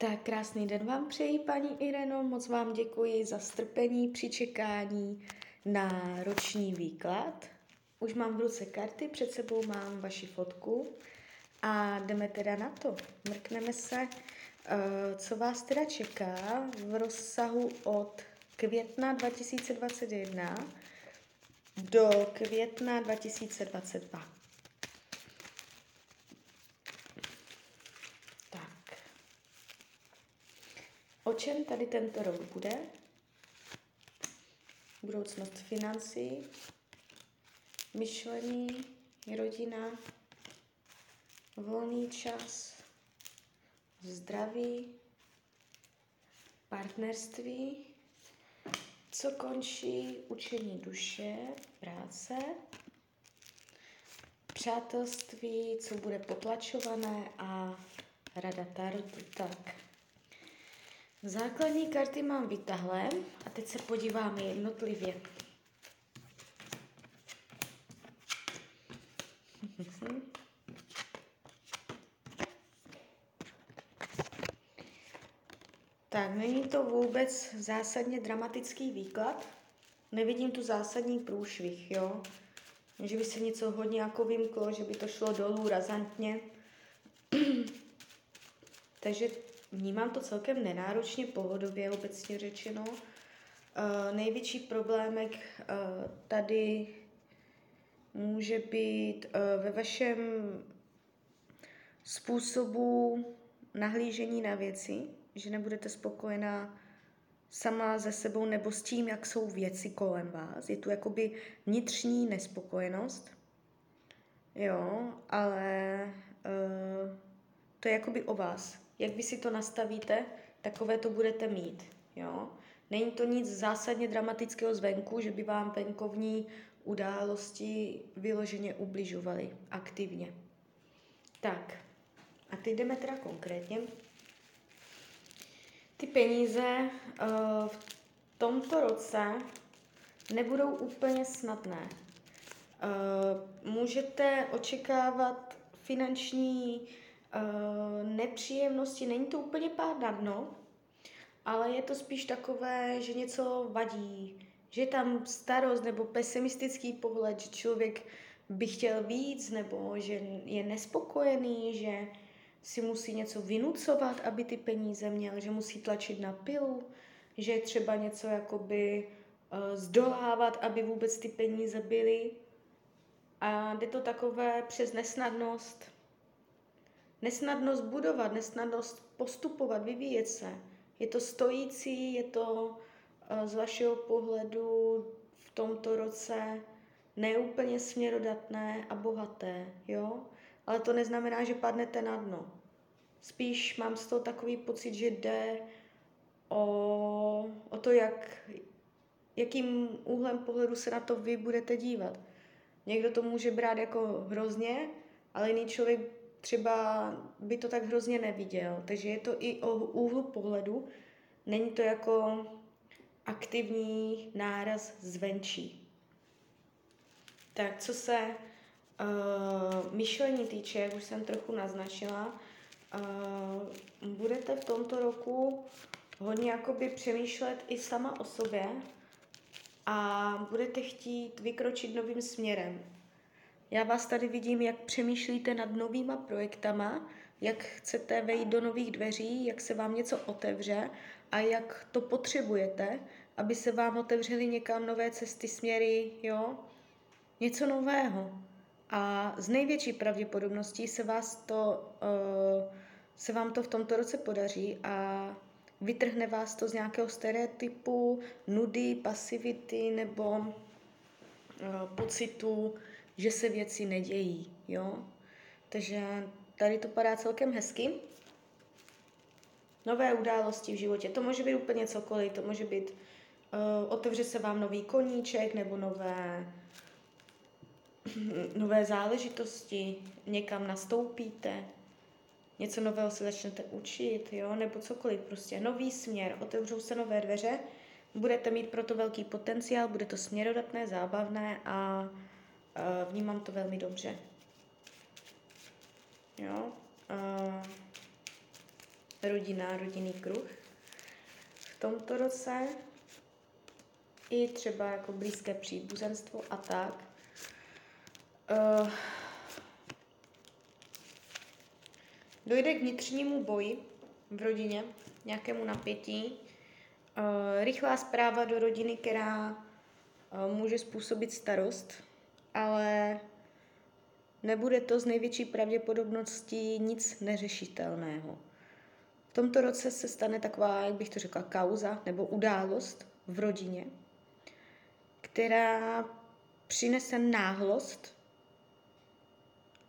Tak krásný den vám přeji, paní Ireno. Moc vám děkuji za strpení při čekání na roční výklad. Už mám v ruce karty, před sebou mám vaši fotku a jdeme teda na to. Mrkneme se, eh, co vás teda čeká v rozsahu od května 2021 do května 2022. O čem tady tento rok bude? Budoucnost financí, myšlení, rodina, volný čas, zdraví, partnerství, co končí učení duše, práce, přátelství, co bude potlačované a rada tarotu. Tak. Základní karty mám vytahlé a teď se podíváme jednotlivě. Tak, není to vůbec zásadně dramatický výklad. Nevidím tu zásadní průšvih, jo. Že by se něco hodně jako vymklo, že by to šlo dolů razantně. Takže Vnímám to celkem nenáročně, pohodově obecně řečeno. Uh, největší problémek uh, tady může být uh, ve vašem způsobu nahlížení na věci, že nebudete spokojená sama ze sebou nebo s tím, jak jsou věci kolem vás. Je tu jakoby vnitřní nespokojenost, jo, ale uh, to je jakoby o vás jak vy si to nastavíte, takové to budete mít. Jo? Není to nic zásadně dramatického zvenku, že by vám venkovní události vyloženě ubližovaly aktivně. Tak, a teď jdeme teda konkrétně. Ty peníze uh, v tomto roce nebudou úplně snadné. Uh, můžete očekávat finanční Uh, nepříjemnosti, není to úplně pád na dno, ale je to spíš takové, že něco vadí, že je tam starost nebo pesimistický pohled, že člověk by chtěl víc nebo že je nespokojený, že si musí něco vynucovat, aby ty peníze měl, že musí tlačit na pilu, že je třeba něco jakoby uh, zdolávat, aby vůbec ty peníze byly. A jde to takové přes nesnadnost, nesnadnost budovat, nesnadnost postupovat, vyvíjet se. Je to stojící, je to eh, z vašeho pohledu v tomto roce neúplně směrodatné a bohaté, jo? Ale to neznamená, že padnete na dno. Spíš mám z toho takový pocit, že jde o, o to, jak, jakým úhlem pohledu se na to vy budete dívat. Někdo to může brát jako hrozně, ale jiný člověk třeba by to tak hrozně neviděl. Takže je to i o úhlu pohledu. Není to jako aktivní náraz zvenčí. Tak co se uh, myšlení týče, jak už jsem trochu naznačila, uh, budete v tomto roku hodně jakoby přemýšlet i sama o sobě a budete chtít vykročit novým směrem. Já vás tady vidím, jak přemýšlíte nad novýma projektama, jak chcete vejít do nových dveří, jak se vám něco otevře a jak to potřebujete, aby se vám otevřely někam nové cesty, směry, jo? Něco nového. A z největší pravděpodobností se, vás to, uh, se vám to v tomto roce podaří a vytrhne vás to z nějakého stereotypu, nudy, pasivity nebo uh, pocitu, že se věci nedějí, jo. Takže tady to padá celkem hezky. Nové události v životě, to může být úplně cokoliv, to může být, uh, otevře se vám nový koníček nebo nové, nové záležitosti, někam nastoupíte, něco nového se začnete učit, jo, nebo cokoliv, prostě nový směr, otevřou se nové dveře, budete mít proto velký potenciál, bude to směrodatné, zábavné a vnímám to velmi dobře. Jo. rodina, rodinný kruh. V tomto roce i třeba jako blízké příbuzenstvo a tak. Uh, dojde k vnitřnímu boji v rodině, nějakému napětí. Rychlá zpráva do rodiny, která může způsobit starost, ale nebude to z největší pravděpodobností nic neřešitelného. V tomto roce se stane taková, jak bych to řekla, kauza nebo událost v rodině, která přinese náhlost,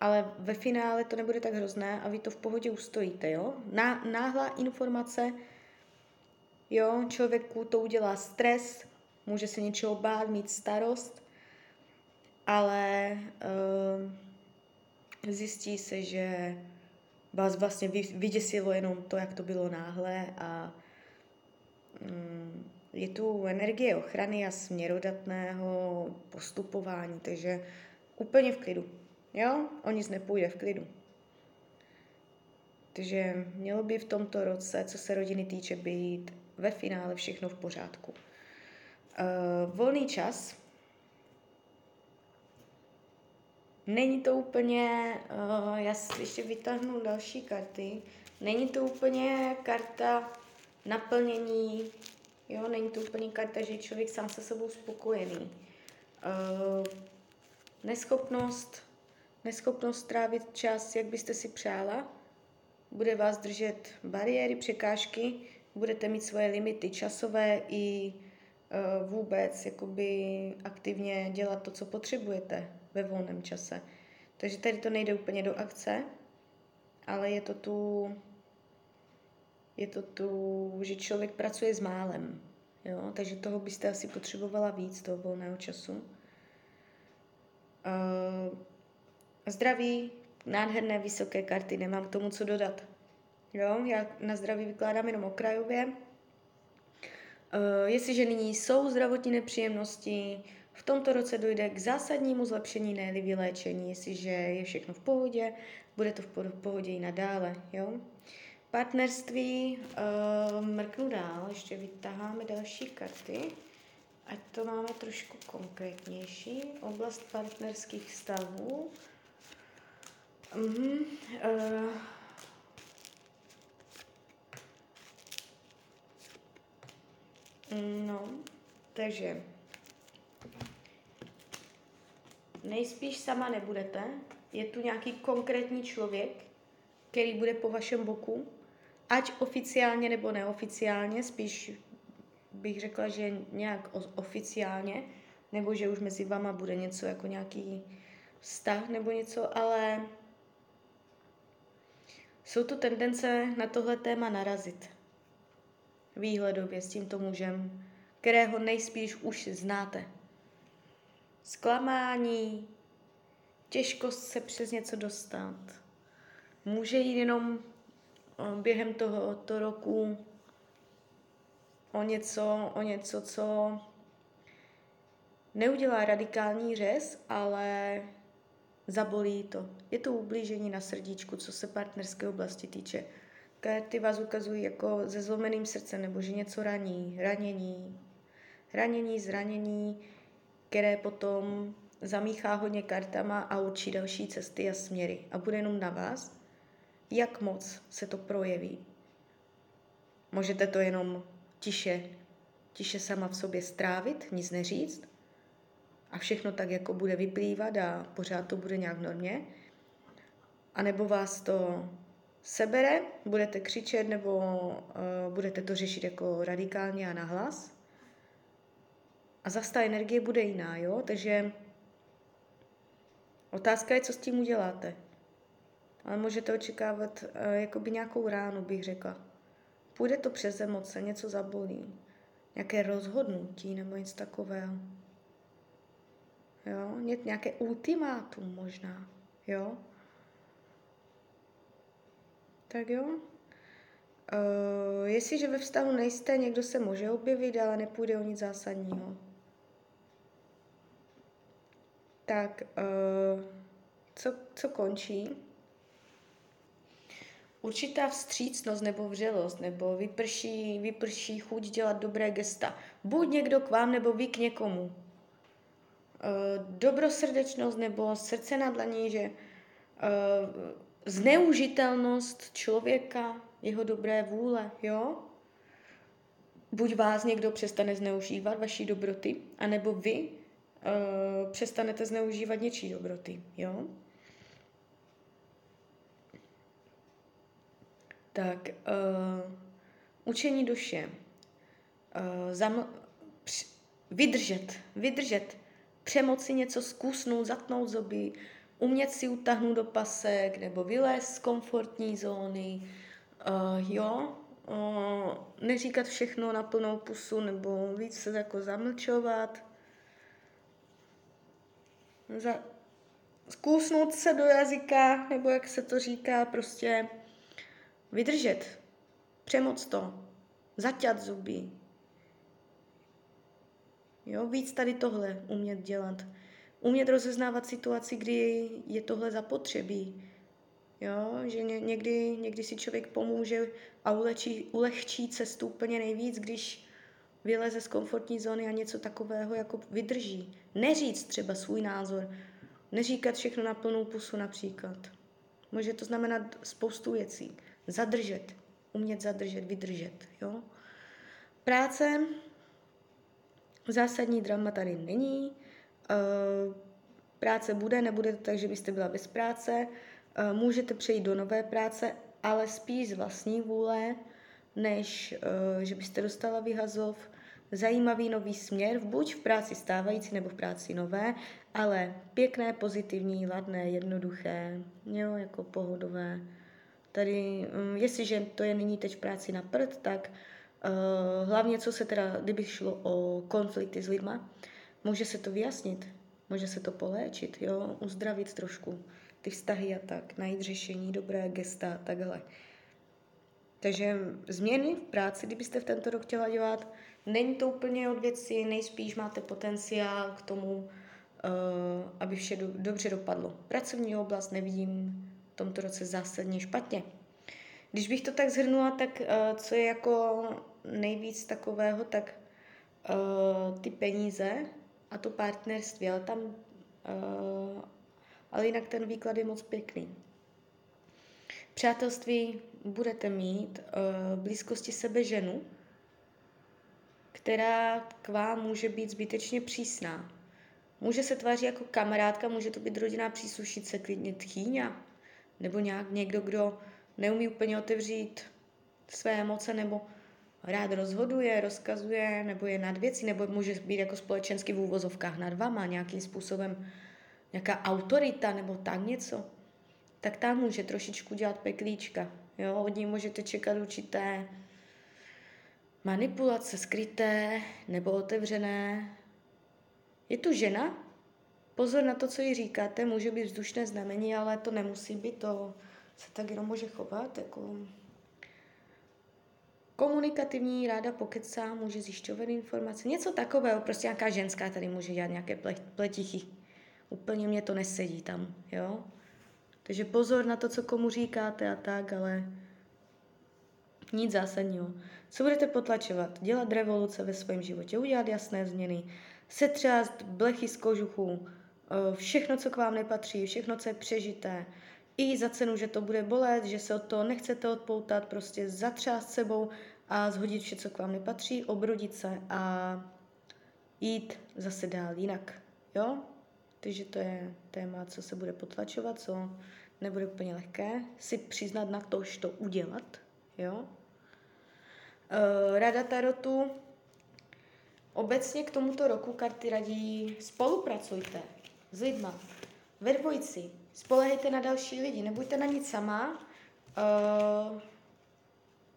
ale ve finále to nebude tak hrozné a vy to v pohodě ustojíte, jo? Ná, náhlá informace, jo, člověku to udělá stres, může se něčeho bát, mít starost, ale uh, zjistí se, že vás vlastně vyděsilo jenom to, jak to bylo náhle a um, je tu energie ochrany a směrodatného postupování, takže úplně v klidu. Jo? O nic nepůjde v klidu. Takže mělo by v tomto roce, co se rodiny týče, být ve finále všechno v pořádku. Uh, volný čas. Není to úplně, uh, já si ještě vytáhnu další karty, není to úplně karta naplnění Jo, není to úplně karta, že je člověk sám se sebou spokojený. Uh, neschopnost, neschopnost trávit čas, jak byste si přála, bude vás držet bariéry, překážky, budete mít svoje limity časové i uh, vůbec jakoby aktivně dělat to, co potřebujete ve volném čase. Takže tady to nejde úplně do akce, ale je to tu je to tu, že člověk pracuje s málem. Jo? Takže toho byste asi potřebovala víc, toho volného času. Uh, zdraví, nádherné vysoké karty, nemám k tomu co dodat. Jo? Já na zdraví vykládám jenom okrajově. Uh, jestliže nyní jsou zdravotní nepříjemnosti, v tomto roce dojde k zásadnímu zlepšení, ne vyléčení, jestliže je všechno v pohodě, bude to v pohodě i nadále. Jo? Partnerství, uh, mrknu dál, ještě vytaháme další karty, ať to máme trošku konkrétnější. Oblast partnerských vztahů. Uh-huh. Uh, No, takže nejspíš sama nebudete. Je tu nějaký konkrétní člověk, který bude po vašem boku, ať oficiálně nebo neoficiálně, spíš bych řekla, že nějak oficiálně, nebo že už mezi vama bude něco jako nějaký vztah nebo něco, ale jsou tu tendence na tohle téma narazit. Výhledově s tímto mužem, kterého nejspíš už znáte. Zklamání, těžkost se přes něco dostat. Může jít jenom během tohoto roku o něco, o něco, co neudělá radikální řez, ale zabolí to. Je to ublížení na srdíčku, co se partnerské oblasti týče. Karty vás ukazují jako se zlomeným srdcem, nebo že něco raní, ranění, ranění, zranění, které potom zamíchá hodně kartama a určí další cesty a směry. A bude jenom na vás, jak moc se to projeví. Můžete to jenom tiše, tiše sama v sobě strávit, nic neříct a všechno tak, jako bude vyplývat a pořád to bude nějak normě. A nebo vás to sebere, budete křičet nebo uh, budete to řešit jako radikálně a nahlas. A zase ta energie bude jiná, jo? Takže otázka je, co s tím uděláte. Ale můžete očekávat uh, jakoby nějakou ránu, bych řekla. Půjde to přes emoce, něco zabolí. Nějaké rozhodnutí nebo něco takového. Jo, nějaké ultimátum možná. Jo. Tak jo. Uh, jestliže ve vztahu nejste, někdo se může objevit, ale nepůjde o nic zásadního. Tak, uh, co, co končí? určitá vstřícnost nebo vřelost, nebo vyprší, vyprší chuť dělat dobré gesta. Buď někdo k vám, nebo vy k někomu. Eh, dobrosrdečnost nebo srdce na dlaní, že eh, zneužitelnost člověka, jeho dobré vůle, jo? Buď vás někdo přestane zneužívat, vaší dobroty, anebo vy uh, přestanete zneužívat něčí dobroty, jo? Tak, uh, učení duše. Uh, zam, př, vydržet, vydržet, přemoci něco zkusnout, zatnout zuby, umět si utáhnout do pasek nebo vylézt z komfortní zóny, uh, jo, uh, neříkat všechno na plnou pusu nebo víc se jako zamlčovat, za, zkusnout se do jazyka, nebo jak se to říká, prostě vydržet, přemoc to, zaťat zuby, Jo, víc tady tohle umět dělat. Umět rozeznávat situaci, kdy je tohle zapotřebí. Jo, že ně, někdy, někdy si člověk pomůže a ulečí, ulehčí cestu úplně nejvíc, když vyleze z komfortní zóny a něco takového jako vydrží. Neříct třeba svůj názor, neříkat všechno na plnou pusu například. Může to znamenat spoustu věcí. Zadržet, umět zadržet, vydržet. Jo? Práce, Zásadní drama tady není. Eh, práce bude, nebude to tak, že byste byla bez práce. Eh, můžete přejít do nové práce, ale spíš z vlastní vůle, než eh, že byste dostala vyhazov. Zajímavý nový směr, buď v práci stávající nebo v práci nové, ale pěkné, pozitivní, ladné, jednoduché, jo, jako pohodové. Tady, hm, jestliže to je nyní teď v práci na prd, tak Uh, hlavně co se teda, kdyby šlo o konflikty s lidma, může se to vyjasnit, může se to poléčit, jo, uzdravit trošku ty vztahy a tak, najít řešení, dobré gesta a takhle. Takže změny v práci, kdybyste v tento rok chtěla dělat, není to úplně od věci, nejspíš máte potenciál k tomu, uh, aby vše do, dobře dopadlo. Pracovní oblast nevidím v tomto roce zásadně špatně. Když bych to tak zhrnula, tak uh, co je jako nejvíc takového, tak uh, ty peníze a to partnerství, ale tam, ale jinak ten výklad je moc pěkný. Přátelství budete mít uh, blízkosti sebe ženu, která k vám může být zbytečně přísná. Může se tvářit jako kamarádka, může to být rodinná příslušnice, klidně tchýňa, nebo nějak někdo, kdo neumí úplně otevřít své emoce, nebo rád rozhoduje, rozkazuje, nebo je nad věcí, nebo může být jako společensky v úvozovkách nad vama, nějakým způsobem nějaká autorita nebo tak něco, tak tam může trošičku dělat peklíčka. Jo? Od ní můžete čekat určité manipulace skryté nebo otevřené. Je tu žena? Pozor na to, co jí říkáte, může být vzdušné znamení, ale to nemusí být, to se tak jenom může chovat, jako komunikativní, ráda pokecá, může zjišťovat informace, něco takového, prostě nějaká ženská tady může dělat nějaké pletichy. Úplně mě to nesedí tam, jo. Takže pozor na to, co komu říkáte a tak, ale nic zásadního. Co budete potlačovat? Dělat revoluce ve svém životě, udělat jasné změny, setřást blechy z kožuchu, eh, všechno, co k vám nepatří, všechno, co je přežité, i za cenu, že to bude bolet, že se od toho nechcete odpoutat, prostě zatřást sebou a zhodit vše, co k vám nepatří, obrodit se a jít zase dál jinak. Jo? Takže to je téma, co se bude potlačovat, co nebude úplně lehké. Si přiznat na to, že to udělat. Jo? E, Rada Tarotu. Obecně k tomuto roku karty radí spolupracujte s lidma. Ve dvojici. Spolehejte na další lidi. Nebuďte na nic sama. E,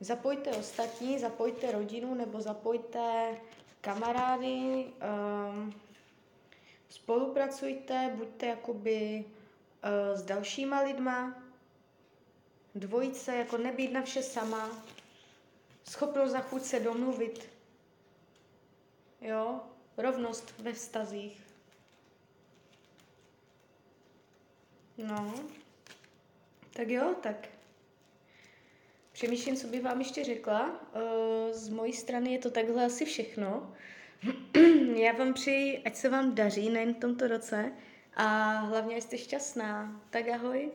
Zapojte ostatní, zapojte rodinu nebo zapojte kamarády, um, spolupracujte, buďte jakoby s dalšíma lidma, dvojice, jako nebýt na vše sama, schopnost za chuť se domluvit, jo, rovnost ve vztazích. No, tak jo, tak Přemýšlím, co bych vám ještě řekla. Uh, z mojí strany je to takhle asi všechno. Já vám přeji, ať se vám daří nejen v tomto roce a hlavně jste šťastná. Tak ahoj.